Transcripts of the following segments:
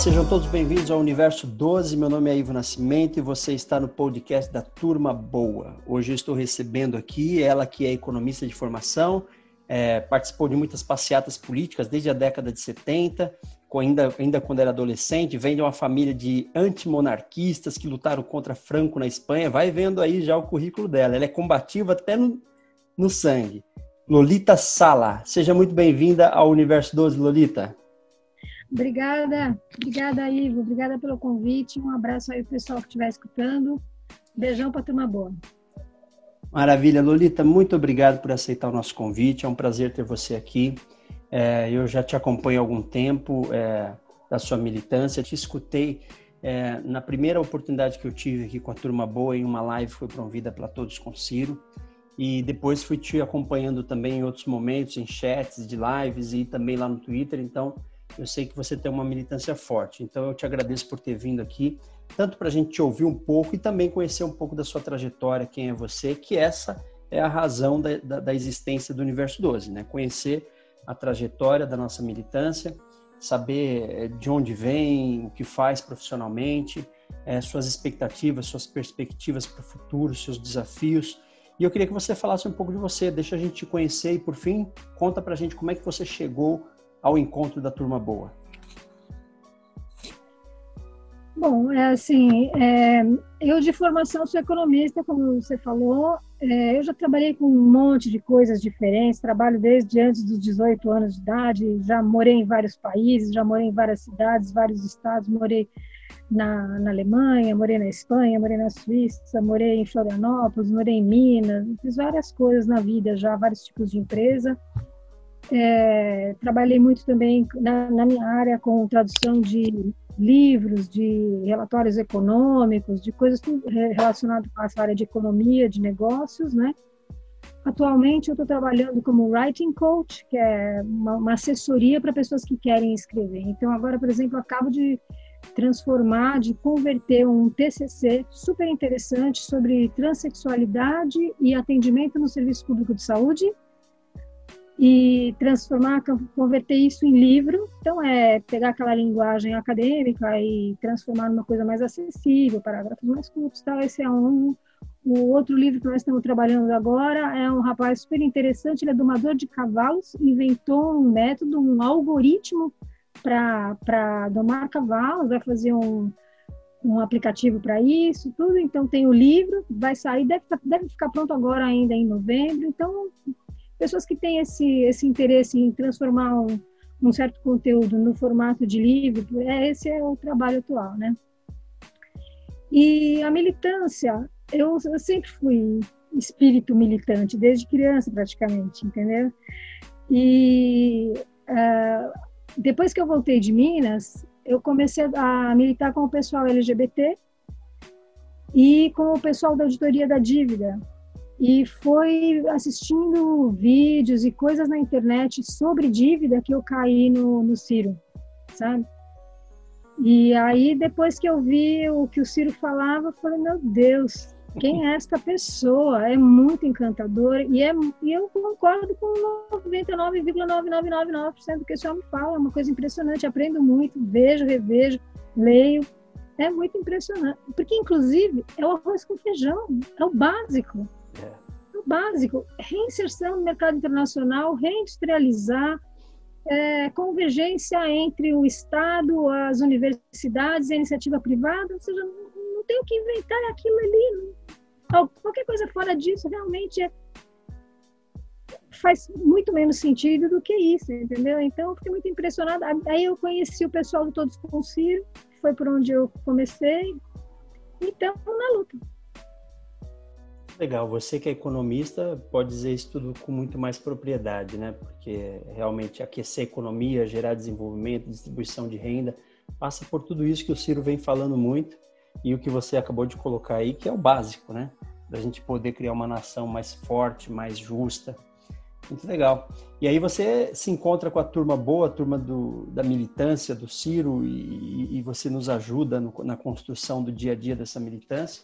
sejam todos bem-vindos ao Universo 12. Meu nome é Ivo Nascimento e você está no podcast da Turma Boa. Hoje eu estou recebendo aqui ela que é economista de formação, é, participou de muitas passeatas políticas desde a década de 70, ainda, ainda quando era adolescente, vem de uma família de antimonarquistas que lutaram contra Franco na Espanha. Vai vendo aí já o currículo dela. Ela é combativa até no, no sangue. Lolita Sala, seja muito bem-vinda ao Universo 12, Lolita. Obrigada, obrigada, Ivo. Obrigada pelo convite. Um abraço aí pessoal que estiver escutando. Beijão para turma boa. Maravilha, Lolita, muito obrigado por aceitar o nosso convite. É um prazer ter você aqui. É, eu já te acompanho há algum tempo é, da sua militância. Te escutei é, na primeira oportunidade que eu tive aqui com a turma boa em uma live foi promovida pela Todos com Ciro. E depois fui te acompanhando também em outros momentos, em chats de lives e também lá no Twitter. Então, eu sei que você tem uma militância forte, então eu te agradeço por ter vindo aqui, tanto para a gente te ouvir um pouco e também conhecer um pouco da sua trajetória, quem é você, que essa é a razão da, da, da existência do Universo 12, né? Conhecer a trajetória da nossa militância, saber eh, de onde vem, o que faz profissionalmente, é, suas expectativas, suas perspectivas para o futuro, seus desafios. E eu queria que você falasse um pouco de você, deixa a gente te conhecer e, por fim, conta para a gente como é que você chegou ao encontro da turma boa? Bom, é assim, é, eu de formação sou economista, como você falou, é, eu já trabalhei com um monte de coisas diferentes, trabalho desde antes dos 18 anos de idade, já morei em vários países, já morei em várias cidades, vários estados, morei na, na Alemanha, morei na Espanha, morei na Suíça, morei em Florianópolis, morei em Minas, fiz várias coisas na vida já, vários tipos de empresa, é, trabalhei muito também na, na, minha área com tradução de livros, de relatórios econômicos, de coisas relacionadas com essa área de economia, de negócios, né? Atualmente eu estou trabalhando como writing coach, que é uma, uma assessoria para pessoas que querem escrever. Então agora, por exemplo, acabo de transformar, de converter um TCC super interessante sobre transexualidade e atendimento no serviço público de saúde e transformar, converter isso em livro. Então, é pegar aquela linguagem acadêmica e transformar numa coisa mais acessível, parágrafos mais curtos. Tal. Esse é um. O outro livro que nós estamos trabalhando agora é um rapaz super interessante, ele é domador de cavalos, inventou um método, um algoritmo para domar cavalos, vai fazer um, um aplicativo para isso, tudo. Então tem o livro, vai sair, deve, deve ficar pronto agora ainda em novembro. Então pessoas que têm esse, esse interesse em transformar um, um certo conteúdo no formato de livro, é, esse é o trabalho atual, né? E a militância, eu, eu sempre fui espírito militante, desde criança praticamente, entendeu? E uh, depois que eu voltei de Minas, eu comecei a militar com o pessoal LGBT e com o pessoal da auditoria da dívida, e foi assistindo vídeos e coisas na internet sobre dívida que eu caí no, no Ciro, sabe? E aí, depois que eu vi o que o Ciro falava, eu falei, meu Deus, quem é esta pessoa? É muito encantador e, é, e eu concordo com 99,9999% do que esse homem fala. É uma coisa impressionante. Aprendo muito, vejo, revejo, leio. É muito impressionante. Porque, inclusive, é o arroz com feijão, é o básico. É. O básico, reinserção no mercado internacional, reindustrializar, é, convergência entre o Estado, as universidades a iniciativa privada, ou seja, não, não tem o que inventar aquilo ali. Não. Qualquer coisa fora disso realmente é, faz muito menos sentido do que isso, entendeu? Então, eu fiquei muito impressionada. Aí eu conheci o pessoal do Todos com Ciro, foi por onde eu comecei, então, na luta. Legal, você que é economista pode dizer isso tudo com muito mais propriedade, né? Porque realmente aquecer a economia, gerar desenvolvimento, distribuição de renda, passa por tudo isso que o Ciro vem falando muito e o que você acabou de colocar aí, que é o básico, né? Da gente poder criar uma nação mais forte, mais justa. Muito legal. E aí você se encontra com a turma boa, a turma do, da militância do Ciro, e, e você nos ajuda no, na construção do dia a dia dessa militância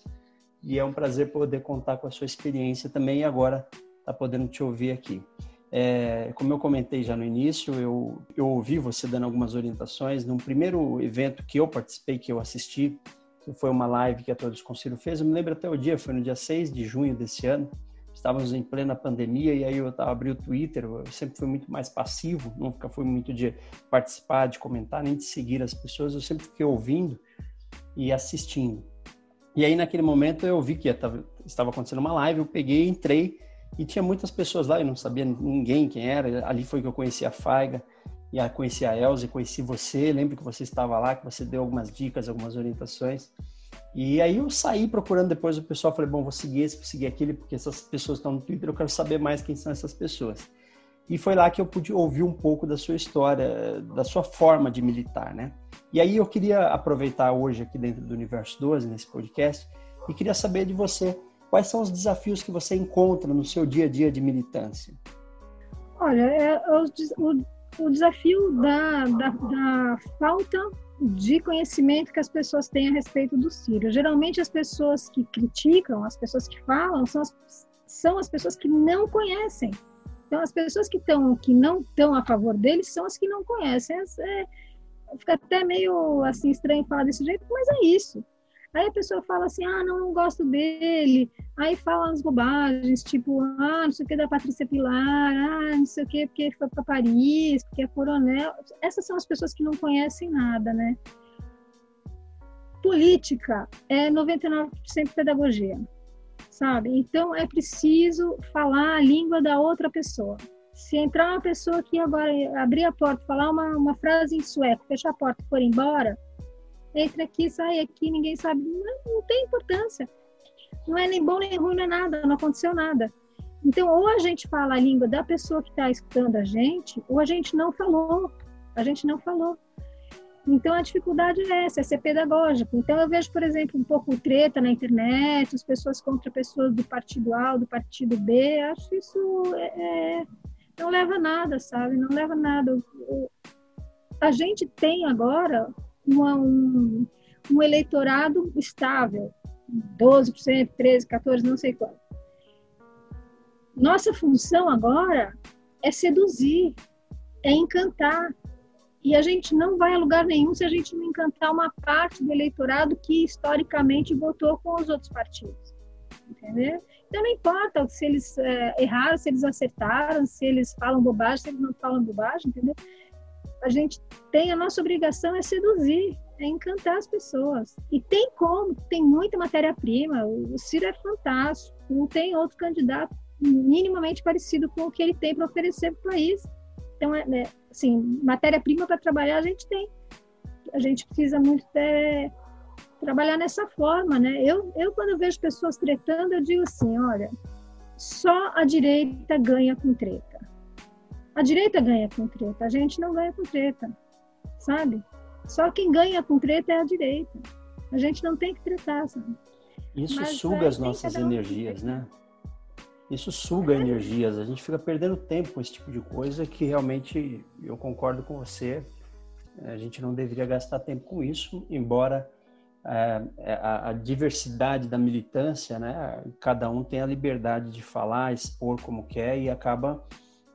e é um prazer poder contar com a sua experiência também e agora tá podendo te ouvir aqui. É, como eu comentei já no início, eu, eu ouvi você dando algumas orientações. Num primeiro evento que eu participei, que eu assisti, que foi uma live que a Todos Conselho fez, eu me lembro até o dia, foi no dia 6 de junho desse ano. Estávamos em plena pandemia e aí eu abri o Twitter, eu sempre fui muito mais passivo, nunca fui muito de participar, de comentar, nem de seguir as pessoas, eu sempre fiquei ouvindo e assistindo. E aí naquele momento eu vi que estava acontecendo uma live, eu peguei, entrei e tinha muitas pessoas lá, eu não sabia ninguém quem era. Ali foi que eu conheci a Faiga, e a, conheci a Elza, conheci você. Lembro que você estava lá, que você deu algumas dicas, algumas orientações. E aí eu saí procurando depois o pessoal, falei, bom, vou seguir esse, vou seguir aquele, porque essas pessoas estão no Twitter, eu quero saber mais quem são essas pessoas. E foi lá que eu pude ouvir um pouco da sua história, da sua forma de militar, né? E aí eu queria aproveitar hoje aqui dentro do Universo 12, nesse podcast, e queria saber de você Quais são os desafios que você encontra no seu dia a dia de militância? Olha, é, o, o, o desafio da, da, da, falta de conhecimento que as pessoas têm a respeito do Sírio. Geralmente, as pessoas que criticam, as pessoas que falam, são as, são as pessoas que não conhecem. Então, as pessoas que, estão que não estão a favor deles são as que não conhecem. É, fica até meio assim estranho falar desse jeito, mas é isso. Aí a pessoa fala assim, ah, não, não gosto dele. Aí fala as bobagens, tipo, ah, não sei o que da Patrícia Pilar, ah, não sei o que porque foi para Paris, porque é coronel. Essas são as pessoas que não conhecem nada, né? Política é 99% pedagogia, sabe? Então é preciso falar a língua da outra pessoa. Se entrar uma pessoa que agora abrir a porta, falar uma, uma frase em sueco, fechar a porta e for embora, entra aqui, sai aqui, ninguém sabe. Não, não tem importância. Não é nem bom nem ruim, não é nada, não aconteceu nada. Então, ou a gente fala a língua da pessoa que está escutando a gente, ou a gente não falou. A gente não falou. Então, a dificuldade é essa, é ser pedagógico. Então, eu vejo, por exemplo, um pouco treta na internet, as pessoas contra pessoas do partido A do partido B. Acho isso é, é não leva a nada, sabe? Não leva a nada. A gente tem agora uma, um, um eleitorado estável, 12%, 13%, 14%, não sei quanto. Nossa função agora é seduzir, é encantar. E a gente não vai a lugar nenhum se a gente não encantar uma parte do eleitorado que historicamente votou com os outros partidos. Entendeu? Então não importa se eles é, erraram, se eles acertaram, se eles falam bobagem, se eles não falam bobagem, entendeu? a gente tem, a nossa obrigação é seduzir, é encantar as pessoas. E tem como, tem muita matéria-prima, o Ciro é fantástico, não tem outro candidato minimamente parecido com o que ele tem para oferecer para o país. Então, é, é assim, matéria-prima para trabalhar a gente tem. A gente precisa muito ter, trabalhar nessa forma, né? Eu, eu, quando eu vejo pessoas tretando, eu digo assim, olha, só a direita ganha com treta a direita ganha com treta, a gente não ganha com treta, sabe? Só quem ganha com treta é a direita. A gente não tem que tretar, sabe? Isso Mas, suga é, as nossas energias, né? Isso suga energias. A gente fica perdendo tempo com esse tipo de coisa que realmente eu concordo com você. A gente não deveria gastar tempo com isso, embora é a, a, diversidade da militância, né? Cada um tem a liberdade de falar, expor como quer e acaba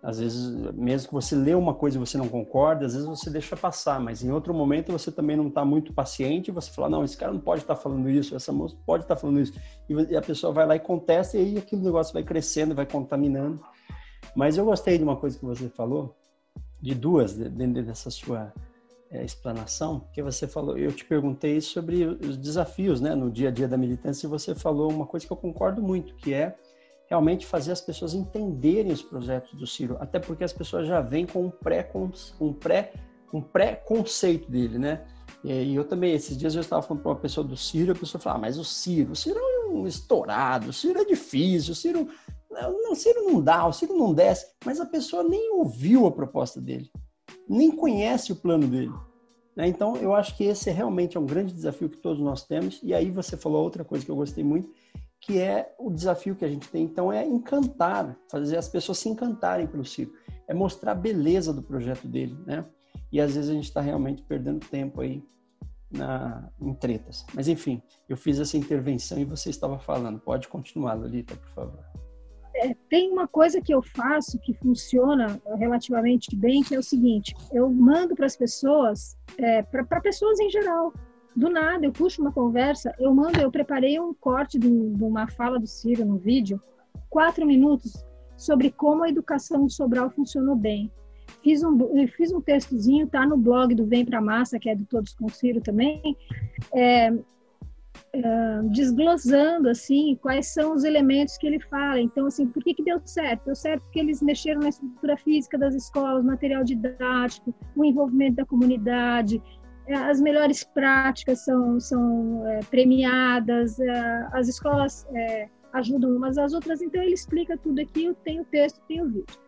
às vezes, mesmo que você lê uma coisa e você não concorda, às vezes você deixa passar, mas em outro momento você também não está muito paciente você fala, não, esse cara não pode estar tá falando isso, essa moça pode estar tá falando isso. E a pessoa vai lá e contesta e aí aquele negócio vai crescendo, vai contaminando. Mas eu gostei de uma coisa que você falou, de duas, dentro dessa sua é, explanação, que você falou, eu te perguntei sobre os desafios né, no dia a dia da militância e você falou uma coisa que eu concordo muito, que é realmente fazer as pessoas entenderem os projetos do Ciro, até porque as pessoas já vêm com um pré um pré um pré-conceito dele, né? E eu também, esses dias eu estava falando para uma pessoa do Ciro, a pessoa falou, ah, mas o Ciro, o Ciro é um estourado, o Ciro é difícil, o Ciro não, o Ciro não dá, o Ciro não desce, mas a pessoa nem ouviu a proposta dele, nem conhece o plano dele. Né? Então, eu acho que esse realmente é um grande desafio que todos nós temos. E aí você falou outra coisa que eu gostei muito, que é o desafio que a gente tem. Então, é encantar, fazer as pessoas se encantarem pelo Ciro, é mostrar a beleza do projeto dele, né? E às vezes a gente está realmente perdendo tempo aí na, em tretas. Mas enfim, eu fiz essa intervenção e você estava falando. Pode continuar, Lolita, por favor. é, tem uma coisa que eu faço que funciona relativamente bem, que é o seguinte: eu mando para as pessoas, é, para pessoas em geral, do nada, eu puxo uma conversa, eu mando, eu preparei um corte de, uma fala do Ciro no vídeo, quatro minutos, sobre como a educação Sobral funcionou bem. Fiz um, fiz um textozinho, tá no blog do Vem Pra Massa, que é do Todos com Ciro também, é, uh, desglosando assim quais são os elementos que ele fala. Então, assim, por que, que deu certo? Deu certo porque eles mexeram na estrutura física das escolas, material didático, o envolvimento da comunidade, eh, as melhores práticas são, são é, premiadas, é, as escolas é, ajudam umas às outras, então ele explica tudo aqui, tenho o texto, tenho o vídeo.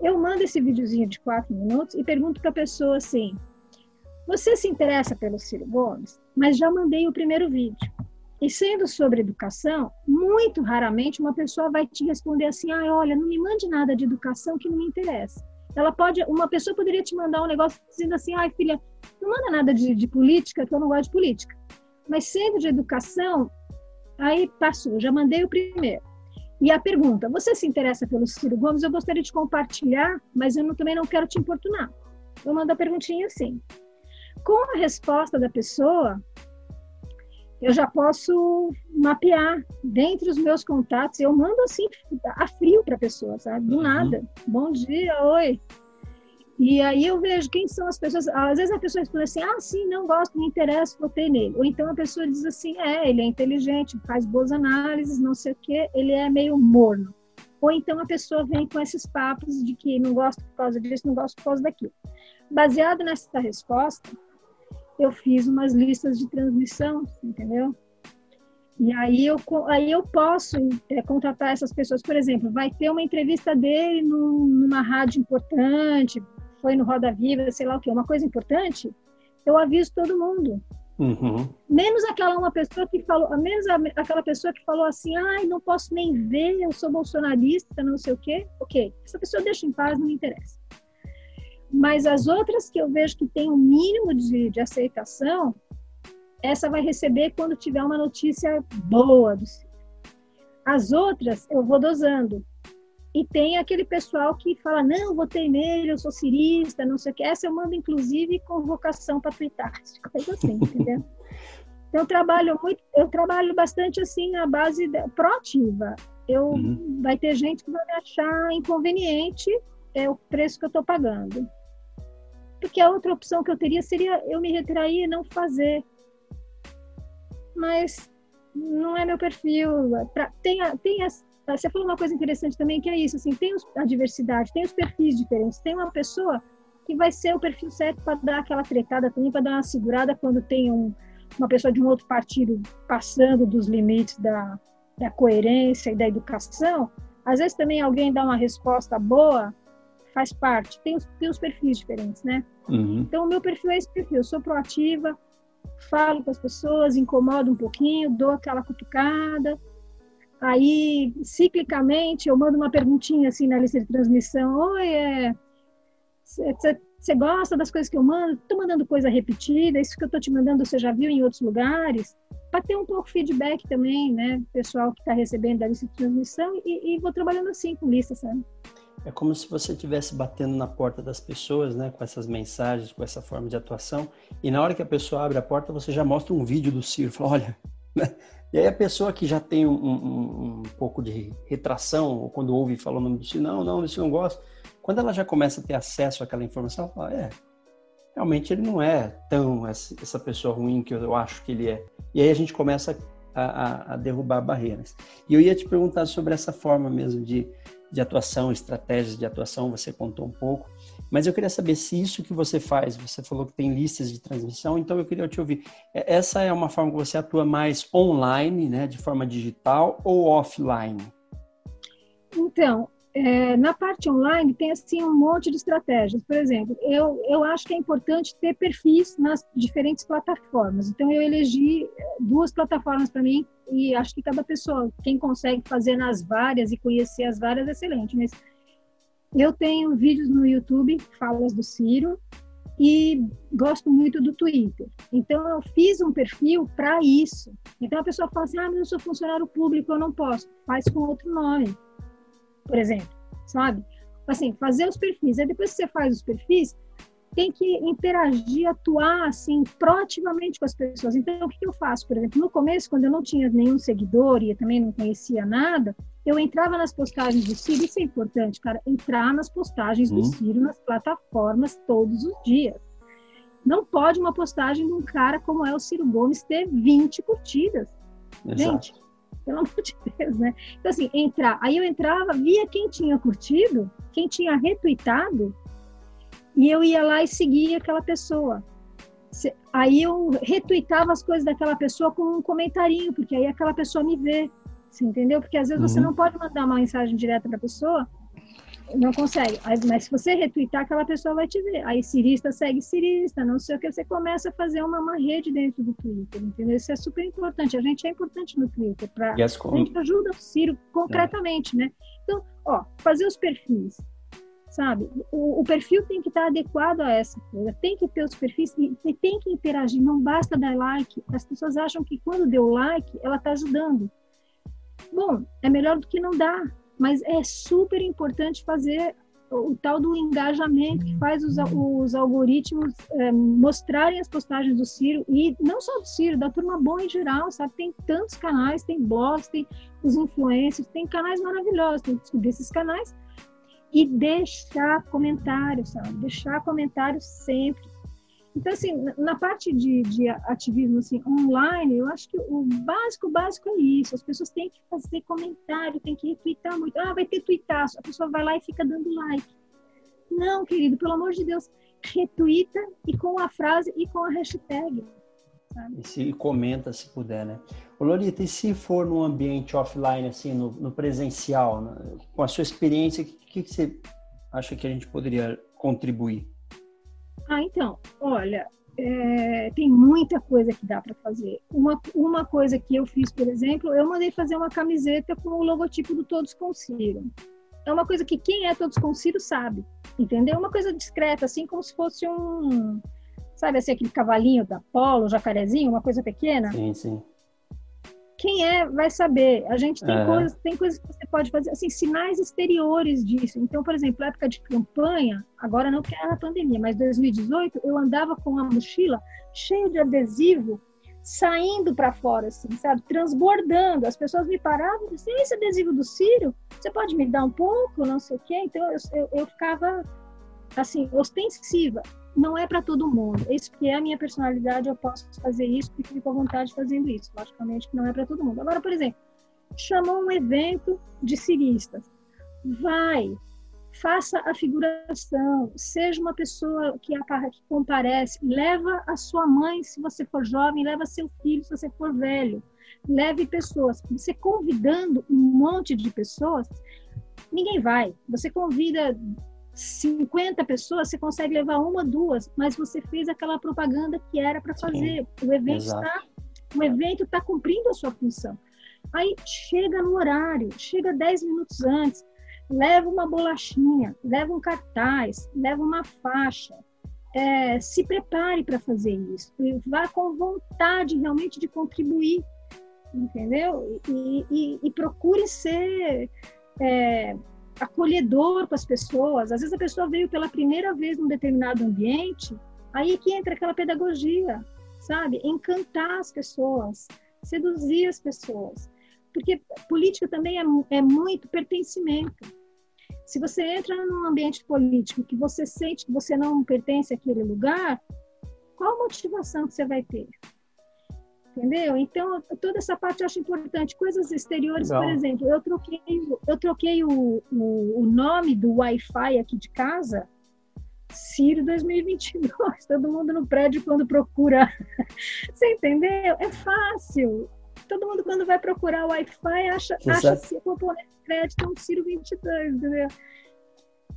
Eu mando esse videozinho de quatro minutos e pergunto para a pessoa assim, você se interessa pelo Ciro Gomes? Mas já mandei o primeiro vídeo. E sendo sobre educação, muito raramente uma pessoa vai te responder assim: ah, olha, não me mande nada de educação que não me interessa. Ela pode, uma pessoa poderia te mandar um negócio dizendo assim: ai, filha, não manda nada de, de política, que eu não gosto de política. Mas sendo de educação, aí passou, já mandei o primeiro. E a pergunta: você se interessa pelo Ciro Gomes? Eu gostaria de compartilhar, mas eu não, também não quero te importunar. Eu mando a perguntinha assim: com a resposta da pessoa, eu já posso mapear dentre os meus contatos. Eu mando assim a frio para a pessoa, sabe? Do uhum. nada. Bom dia, oi. E aí eu vejo quem são as pessoas. Às vezes a pessoa responde assim: ah, sim, não gosto, me interessa, votei nele. Ou então a pessoa diz assim: é, ele é inteligente, faz boas análises, não sei o quê, ele é meio morno. Ou então a pessoa vem com esses papos de que não gosto por causa disso, não gosto por causa daquilo. Baseado nessa resposta, eu fiz umas listas de transmissão, entendeu? E aí eu, aí eu posso é, contratar essas pessoas. Por exemplo, vai ter uma entrevista dele num, numa rádio importante, foi no Roda Viva, sei lá o que, uma coisa importante, eu aviso todo mundo. Uhum. Menos aquela uma pessoa que falou, menos a, aquela pessoa que falou assim, ai, não posso nem ver, eu sou bolsonarista, não sei o quê. Ok, essa pessoa deixa em paz, não me interessa. Mas as outras que eu vejo que tem um mínimo de, de aceitação, essa vai receber quando tiver uma notícia boa do Ciro. As outras eu vou dosando. E tem aquele pessoal que fala, não, votei nele, eu sou cirista, não sei o que. Essa eu mando, inclusive, convocação para twittar, coisa assim, entendeu? Então, eu trabalho muito, eu trabalho bastante assim na base da, proativa. Eu, uhum. Vai ter gente que vai me achar inconveniente é o preço que eu estou pagando. Porque a outra opção que eu teria seria eu me retrair e não fazer. Mas não é meu perfil. Pra, tem, tem você falou uma coisa interessante também, que é isso, assim, tem a diversidade, tem os perfis diferentes. Tem uma pessoa que vai ser o perfil certo para dar aquela tretada também, para dar uma segurada quando tem um, uma pessoa de um outro partido passando dos limites da, da coerência e da educação. Às vezes também alguém dá uma resposta boa, faz parte. Tem os, tem os perfis diferentes, né? Uhum. Então, o meu perfil é esse perfil. Eu sou proativa, falo com as pessoas, incomodo um pouquinho, dou aquela cutucada. Aí, ciclicamente, eu mando uma perguntinha assim na lista de transmissão. Oi, é... Você gosta das coisas que eu mando? Estou mandando coisa repetida. Isso que eu estou te mandando você já viu em outros lugares? Para ter um pouco feedback também, né? Pessoal que está recebendo a lista de transmissão. E, e vou trabalhando assim com lista, sabe? É como se você estivesse batendo na porta das pessoas, né, com essas mensagens, com essa forma de atuação, e na hora que a pessoa abre a porta, você já mostra um vídeo do Ciro, fala, olha? E aí a pessoa que já tem um, um, um, pouco de retração, ou quando ouve falar o nome do Ciro, não, não, isso não gosto, quando ela já começa a ter acesso àquela informação, ela fala, é, realmente ele não é tão essa pessoa ruim que eu acho que ele é. E aí a gente começa a, a, a derrubar barreiras. E eu ia te perguntar sobre essa forma mesmo de de atuação, estratégias de atuação, você contou um pouco. Mas eu queria saber se isso que você faz, você falou que tem listas de transmissão, então eu queria te ouvir. É, essa é uma forma que você atua mais online, né, de forma digital ou offline? Então, é, na parte online tem assim um monte de estratégias. Por exemplo, eu, eu acho que é importante ter perfis nas diferentes plataformas. Então eu elegi é, duas plataformas para mim e acho que cada pessoa, quem consegue fazer nas várias e conhecer as várias, é excelente. Mas eu tenho vídeos no YouTube, falas do Ciro, e gosto muito do Twitter. Então eu fiz um perfil para isso. Então a pessoa fala assim: ah, mas eu sou funcionário público, eu não posso. Faz com outro nome por exemplo, sabe? Assim, fazer os perfis. Aí depois que você faz os perfis, tem que interagir, atuar assim proativamente com as pessoas. Então, o que eu faço? Por exemplo, no começo, quando eu não tinha nenhum seguidor e também não conhecia nada, eu entrava nas postagens do Ciro, isso é importante, cara, entrar nas postagens do uhum. Ciro nas plataformas todos os dias. Não pode uma postagem de um cara como é o Ciro Gomes ter 20 curtidas. Exato. Gente, pelo amor de Deus, né? Então, assim, entrar. Aí eu entrava, via quem tinha curtido, quem tinha retweetado, e eu ia lá e seguia aquela pessoa. Aí eu retweetava as coisas daquela pessoa com um comentarinho, porque aí aquela pessoa me vê, você entendeu? Porque às vezes uhum. você não pode mandar uma mensagem direta para a pessoa, não consegue. Mas se você retweetar, aquela pessoa vai te ver. Aí cirista segue cirista, não sei o que. Você começa a fazer uma, uma rede dentro do Twitter, entendeu? Isso é super importante. A gente é importante no Twitter. Pra, yes, a gente ajuda o Ciro concretamente, é. né? Então, ó, fazer os perfis sabe? O, o, perfil tem que estar adequado a essa coisa, tem que ter os perfis e, e, tem que interagir, não basta dar like. As pessoas acham que quando deu like, ela está ajudando. Bom, é melhor do que não dar, mas é super importante fazer o, tal do engajamento que faz os, os algoritmos é, mostrarem as postagens do Ciro e não só do Ciro, da turma boa em geral, sabe? Tem tantos canais, tem blogs, tem os influencers, tem canais maravilhosos, tem que descobrir esses canais e deixar comentários, sabe? Deixar comentários sempre. Então, assim, na parte de, de ativismo assim, online, eu acho que o básico, básico é isso. As pessoas têm que fazer comentário, têm que retweetar muito. Ah, vai ter tweetaço. A pessoa vai lá e fica dando like. Não, querido, pelo amor de Deus, retweeta e com a frase e com a hashtag. E se comenta se puder, né? Ô Lolita, e se for no ambiente offline, assim, no, no presencial, né? com a sua experiência, o que, que você acha que a gente poderia contribuir? Ah, então, olha, é, tem muita coisa que dá para fazer. Uma, uma coisa que eu fiz, por exemplo, eu mandei fazer uma camiseta com o logotipo do Todos Consiram. É uma coisa que quem é Todos Consiram sabe, entendeu? Uma coisa discreta, assim como se fosse um, Sabe assim, aquele cavalinho da polo, jacarezinho, uma coisa pequena? Sim, sim. Quem é vai saber. A gente tem, uhum. coisas, tem coisas que você pode fazer, assim, sinais exteriores disso. Então, por exemplo, época de campanha, agora não porque era a pandemia, mas 2018, eu andava com uma mochila cheia de adesivo saindo para fora, assim, sabe? Transbordando. As pessoas me paravam e diziam, esse adesivo do Círio, você pode me dar um pouco, não sei o quê? Então, eu, eu, eu ficava, assim, ostensiva não é para todo mundo. Isso que é a minha personalidade, eu posso fazer isso e fico à vontade fazendo isso. Logicamente que não é para todo mundo. Agora, por exemplo, chamou um evento de ciristas. Vai, faça a figuração, seja uma pessoa que, que comparece, leva a sua mãe se você for jovem, leva seu filho se você for velho, leve pessoas. Você convidando um monte de pessoas, ninguém vai. Você convida 50 pessoas, você consegue levar uma, duas, mas você fez aquela propaganda que era para fazer. Sim, o evento está o evento está cumprindo a sua função. Aí chega no horário, chega 10 minutos antes, leva uma bolachinha, leva um cartaz, leva uma faixa. É, se prepare para fazer isso. E vá com vontade realmente de contribuir, entendeu? E, e, e procure ser é, acolhedor com as pessoas. Às vezes a pessoa veio pela primeira vez num determinado ambiente, aí que entra aquela pedagogia, sabe? Encantar as pessoas, seduzir as pessoas. Porque política também é, é muito pertencimento. Se você entra num ambiente político que você sente que você não pertence àquele lugar, qual motivação que você vai ter? Entendeu? Então, toda essa parte eu acho importante. Coisas exteriores, Legal. por exemplo, eu troquei, eu troquei o, o, o nome do Wi-Fi aqui de casa, Ciro 2022. Todo mundo no prédio quando procura. Você entendeu? É fácil. Todo mundo quando vai procurar o Wi-Fi acha, acha assim, componente de crédito é um Ciro 22, entendeu?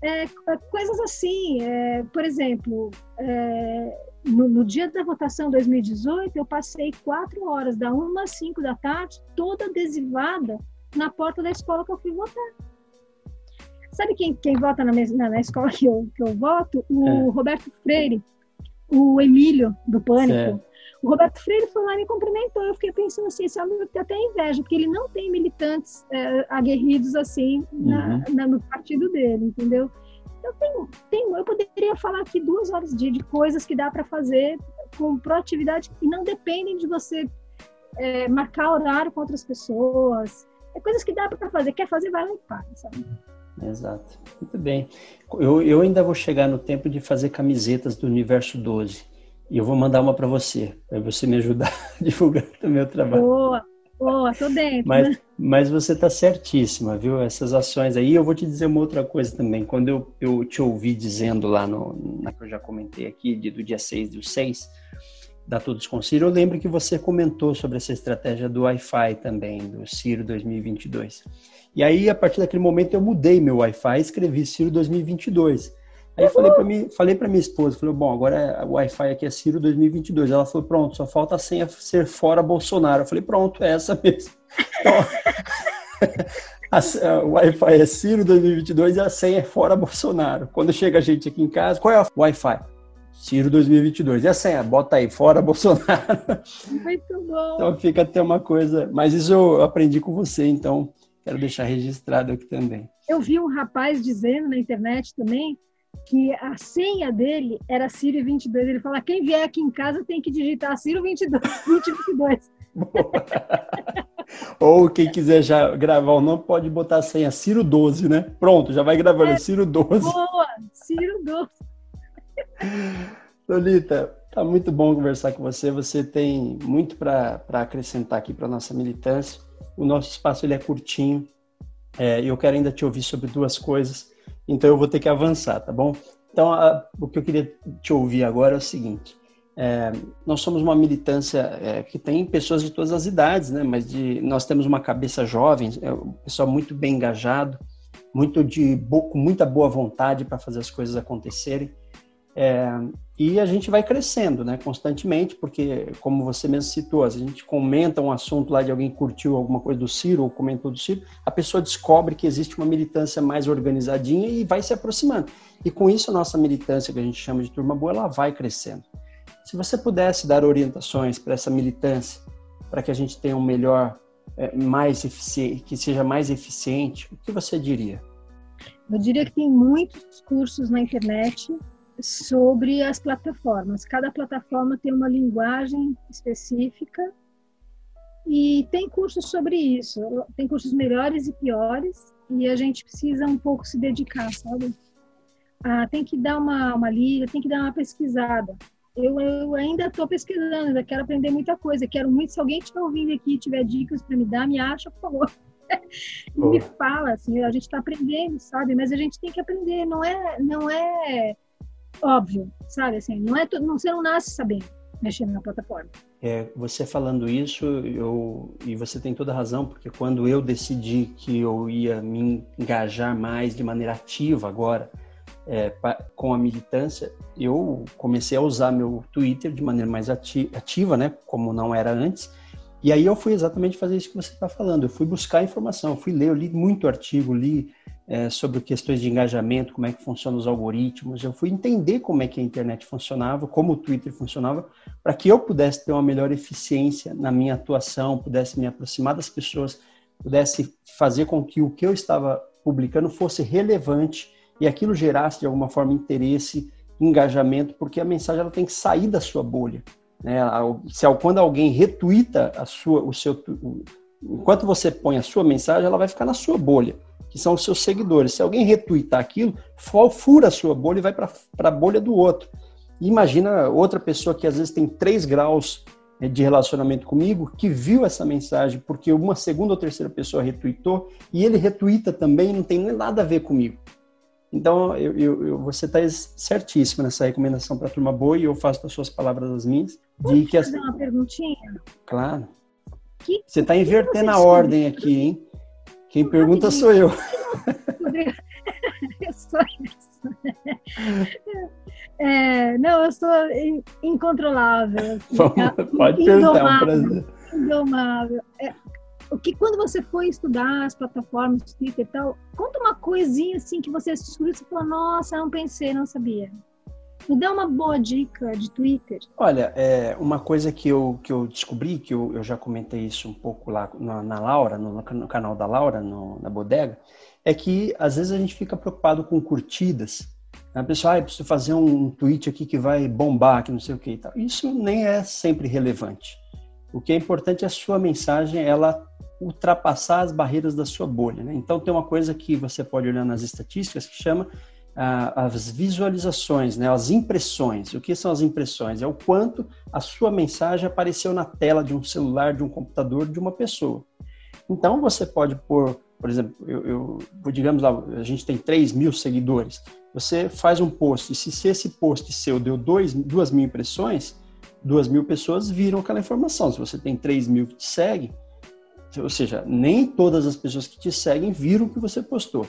É, coisas assim, é, por exemplo, é, no, no, dia da votação 2018, eu passei quatro horas, da uma às cinco da tarde, toda adesivada na porta da escola que eu fui votar. Sabe quem, quem vota na, na, na escola que eu, que eu voto? O é. Roberto Freire, o Emílio, do Pânico. Certo. O Roberto Freire foi lá e me cumprimentou. Eu fiquei pensando assim, esse homem tem até inveja, porque ele não tem militantes é, aguerridos assim na, uhum. na, no partido dele, entendeu? Então, tem, tem, eu poderia falar aqui duas horas de, de coisas que dá para fazer com proatividade e não dependem de você é, marcar horário com outras pessoas. É coisas que dá para fazer. Quer fazer, vai lá e faz, sabe? Exato. Muito bem. Eu, eu ainda vou chegar no tempo de fazer camisetas do Universo 12. E eu vou mandar uma para você, para você me ajudar a divulgar o meu trabalho. Boa, boa, tô dentro. Mas, né? mas você está certíssima, viu? Essas ações aí. Eu vou te dizer uma outra coisa também. Quando eu, eu te ouvi dizendo lá no, na que eu já comentei aqui, do dia 6 do 6, da Todos com Ciro, eu lembro que você comentou sobre essa estratégia do Wi-Fi também, do Ciro 2022. E aí, a partir daquele momento, eu mudei meu Wi-Fi e escrevi Ciro 2022. Aí eu falei para mim, falei para minha esposa, falei, bom, agora é, o Wi-Fi aqui é Ciro 2022. Ela falou, pronto, só falta a senha ser fora Bolsonaro. Eu falei, pronto, é essa mesmo. Então, o Wi-Fi é Ciro 2022 e a senha é fora Bolsonaro. Quando chega a gente aqui em casa, qual é o Wi-Fi? Ciro 2022. E a senha? Bota aí, fora Bolsonaro. Muito bom. Então fica até uma coisa. Mas isso eu aprendi com você, então quero deixar registrado aqui também. Eu vi um rapaz dizendo na internet também que a senha dele era Ciro 22. Ele fala: quem vier aqui em casa tem que digitar Ciro 22. 2022. Ou quem quiser já gravar o nome, pode botar a senha Ciro 12, né? Pronto, já vai gravando, é, Ciro 12. Boa, Ciro 12. Lolita, tá muito bom conversar com você. Você tem muito para acrescentar aqui para nossa militância. O nosso espaço ele é curtinho. É, eu quero ainda te ouvir sobre duas coisas, então eu vou ter que avançar, tá bom? Então, a, o que eu queria te ouvir agora é o seguinte: é, nós somos uma militância é, que tem pessoas de todas as idades, né? Mas de, nós temos uma cabeça jovem, é um pessoal muito bem engajado, muito de com muita boa vontade para fazer as coisas acontecerem. É, e a gente vai crescendo, né, constantemente, porque, como você mesmo citou, a gente comenta um assunto lá de alguém curtiu alguma coisa do Ciro ou comentou do Ciro, a pessoa descobre que existe uma militância mais organizadinha e vai se aproximando. E com isso, a nossa militância, que a gente chama de turma boa, ela vai crescendo. Se você pudesse dar orientações para essa militância, para que a gente tenha um melhor, é, mais eficiente, que seja mais eficiente, o que você diria? Eu diria que tem muitos cursos na internet sobre as plataformas. Cada plataforma tem uma linguagem específica e tem cursos sobre isso. Tem cursos melhores e piores e a gente precisa um pouco se dedicar, sabe? Ah, tem que dar uma, uma lida, tem que dar uma pesquisada. Eu, eu ainda estou pesquisando, ainda quero aprender muita coisa. Quero muito, se alguém estiver ouvindo aqui e tiver dicas para me dar, me acha, por favor. me fala, assim, a gente está aprendendo, sabe? Mas a gente tem que aprender, não é, não é óbvio, sabe? Assim, não é não, você não nasce sabendo mexer na plataforma. É, você falando isso, eu e você tem toda a razão, porque quando eu decidi que eu ia me engajar mais de maneira ativa agora é, com a militância, eu comecei a usar meu Twitter de maneira mais ativa, né? Como não era antes. E aí eu fui exatamente fazer isso que você está falando. Eu fui buscar informação, eu fui ler, eu li muito artigo, li é, sobre questões de engajamento, como é que funcionam os algoritmos. Eu fui entender como é que a internet funcionava, como o Twitter funcionava, para que eu pudesse ter uma melhor eficiência na minha atuação, pudesse me aproximar das pessoas, pudesse fazer com que o que eu estava publicando fosse relevante e aquilo gerasse de alguma forma interesse, engajamento, porque a mensagem ela tem que sair da sua bolha. Né? Se quando alguém retuita a sua, o seu, enquanto você põe a sua mensagem, ela vai ficar na sua bolha que são os seus seguidores. Se alguém retweetar aquilo, fura a sua bolha e vai para a bolha do outro. imagina outra pessoa que às vezes tem 3 graus né, de relacionamento comigo, que viu essa mensagem porque uma segunda ou terceira pessoa retweetou e ele retweeta também, não tem nada a ver comigo. Então, eu, eu, eu você está certíssimo nessa recomendação para a turma boa e eu faço das suas palavras as minhas. De que fazer uma perguntinha? Claro. Que, você está invertendo a ordem aqui, hein? Quem pergunta sou eu. eu sou é, não, eu sou incontrolável. Assim, Pode perguntar, é um prazer. Indomável. É, o que quando você foi estudar as plataformas, Twitter e tal, conta uma coisinha assim que você descobriu e falou, nossa, não pensei, não sabia. Me dá uma boa dica de Twitter. Olha, é, uma coisa que eu, que eu descobri, que eu, eu já comentei isso um pouco lá na, na Laura, no, no, canal da Laura, no, na bodega, é que às vezes a gente fica preocupado com curtidas. A pessoa, ah, preciso fazer um tweet aqui que vai bombar, que não sei o que e tal. Isso nem é sempre relevante. O que é importante é a sua mensagem, ela ultrapassar as barreiras da sua bolha. Né? Então tem uma coisa que você pode olhar nas estatísticas que chama as visualizações, né, as impressões. O que são as impressões? É o quanto a sua mensagem apareceu na tela de um celular, de um computador, de uma pessoa. Então você pode pôr, por exemplo, eu, eu digamos lá, a gente tem 3 mil seguidores. Você faz um post, e se, se esse post seu deu 2 mil impressões, 2 mil pessoas viram aquela informação. Se você tem 3 mil que te seguem, ou seja, nem todas as pessoas que te seguem viram o que você postou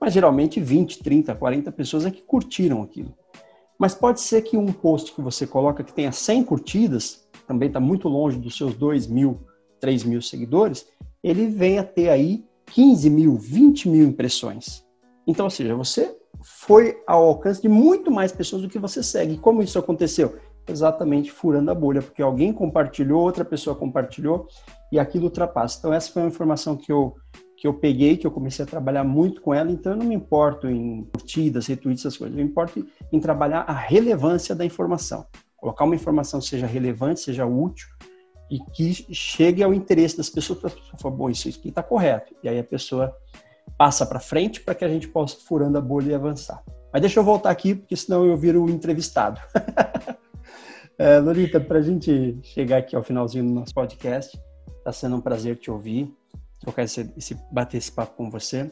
mas geralmente 20, 30, 40 pessoas é que curtiram aquilo. Mas pode ser que um post que você coloca que tenha 100 curtidas, também está muito longe dos seus 2 mil, 3 mil seguidores, ele venha ter aí 15 mil, 20 mil impressões. Então, ou seja, você foi ao alcance de muito mais pessoas do que você segue. Como isso aconteceu? Exatamente furando a bolha, porque alguém compartilhou, outra pessoa compartilhou e aquilo ultrapassa. Então, essa foi uma informação que eu que eu peguei, que eu comecei a trabalhar muito com ela, então eu não me importo em curtidas, retweets, essas coisas. Eu me importo em trabalhar a relevância da informação. Colocar uma informação seja relevante, seja útil e que chegue ao interesse das pessoas para a pessoa falar, bom, isso aqui está correto. E aí a pessoa passa para frente para que a gente possa furando a bolha e avançar. Mas deixa eu voltar aqui, porque senão eu viro o entrevistado. é, Lolita, para a gente chegar aqui ao finalzinho do nosso podcast, está sendo um prazer te ouvir trocar esse, esse, bater esse papo com você.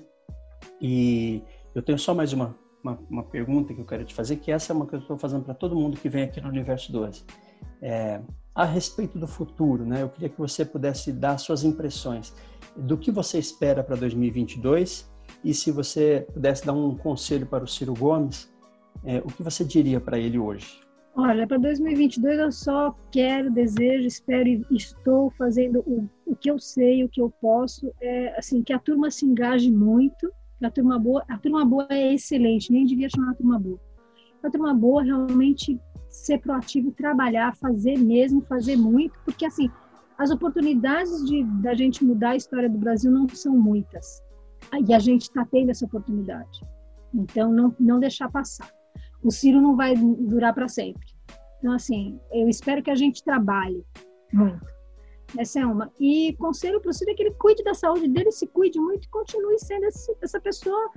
E eu tenho só mais uma, uma, uma pergunta que eu quero te fazer, que essa é uma que eu estou fazendo para todo mundo que vem aqui no Universo 12. É, a respeito do futuro, né? Eu queria que você pudesse dar suas impressões do que você espera para 2022 e se você pudesse dar um conselho para o Ciro Gomes, é, o que você diria para ele hoje? Olha, para 2022 eu só quero, desejo, espero e estou fazendo o, o que eu sei, o que eu posso, é assim que a turma se engaje muito. A turma boa, a turma boa é excelente, nem devia chamar a turma boa. A turma boa realmente ser proativo, trabalhar, fazer mesmo, fazer muito, porque assim as oportunidades de da gente mudar a história do Brasil não são muitas e a gente está tendo essa oportunidade. Então não não deixar passar o Ciro não vai durar para sempre. Então, assim, eu espero que a gente trabalhe muito. Essa é uma. E conselho para o Ciro é que ele cuide da saúde dele, se cuide muito e continue sendo esse, essa pessoa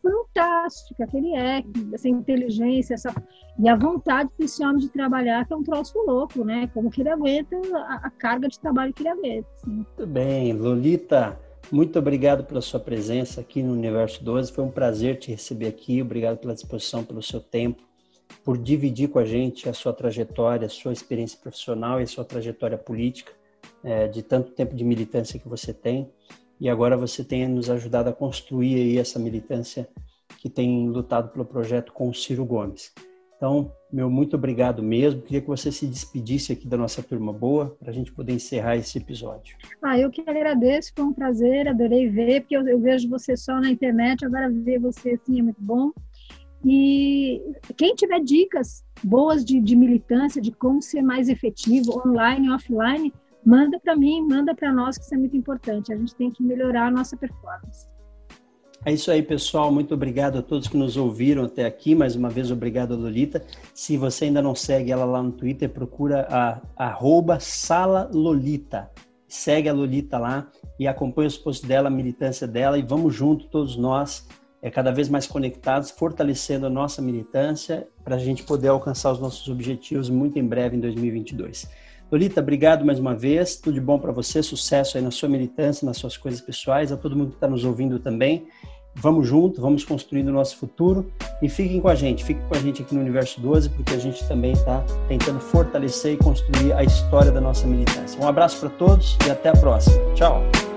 fantástica que ele é, essa inteligência, essa e a vontade desse homem de trabalhar, que é um troço louco, né? Como que ele aguenta a, a carga de trabalho que ele aguenta. Assim. Muito bem, Lolita. Muito obrigado pela sua presença aqui no Universo 12. Foi um prazer te receber aqui. Obrigado pela disposição, pelo seu tempo, por dividir com a gente a sua trajetória, a sua experiência profissional e a sua trajetória política, é, de tanto tempo de militância que você tem. E agora você tem nos ajudado a construir aí essa militância que tem lutado pelo projeto com o Ciro Gomes. Então, meu muito obrigado mesmo. Queria que você se despedisse aqui da nossa turma boa para a gente poder encerrar esse episódio. Ah, eu que agradeço, foi um prazer, adorei ver, porque eu, eu vejo você só na internet, agora ver você assim é muito bom. E quem tiver dicas boas de, de militância, de como ser mais efetivo, online offline, manda para mim, manda para nós, que isso é muito importante. A gente tem que melhorar a nossa performance. É isso aí, pessoal. Muito obrigado a todos que nos ouviram até aqui. Mais uma vez, obrigado Lolita. Se você ainda não segue ela lá no Twitter, procura a arroba Sala Lolita. Segue a Lolita lá e acompanha os posts dela, a militância dela e vamos junto, todos nós, é, cada vez mais conectados, fortalecendo a nossa militância para a gente poder alcançar os nossos objetivos muito em breve, em 2022. Lolita, obrigado mais uma vez. Tudo de bom para você, sucesso aí na sua militância, nas suas coisas pessoais, a todo mundo que está nos ouvindo também. Vamos junto, vamos construindo o nosso futuro e fiquem com a gente, fiquem com a gente aqui no Universo 12, porque a gente também está tentando fortalecer e construir a história da nossa militância. Um abraço para todos e até a próxima. Tchau!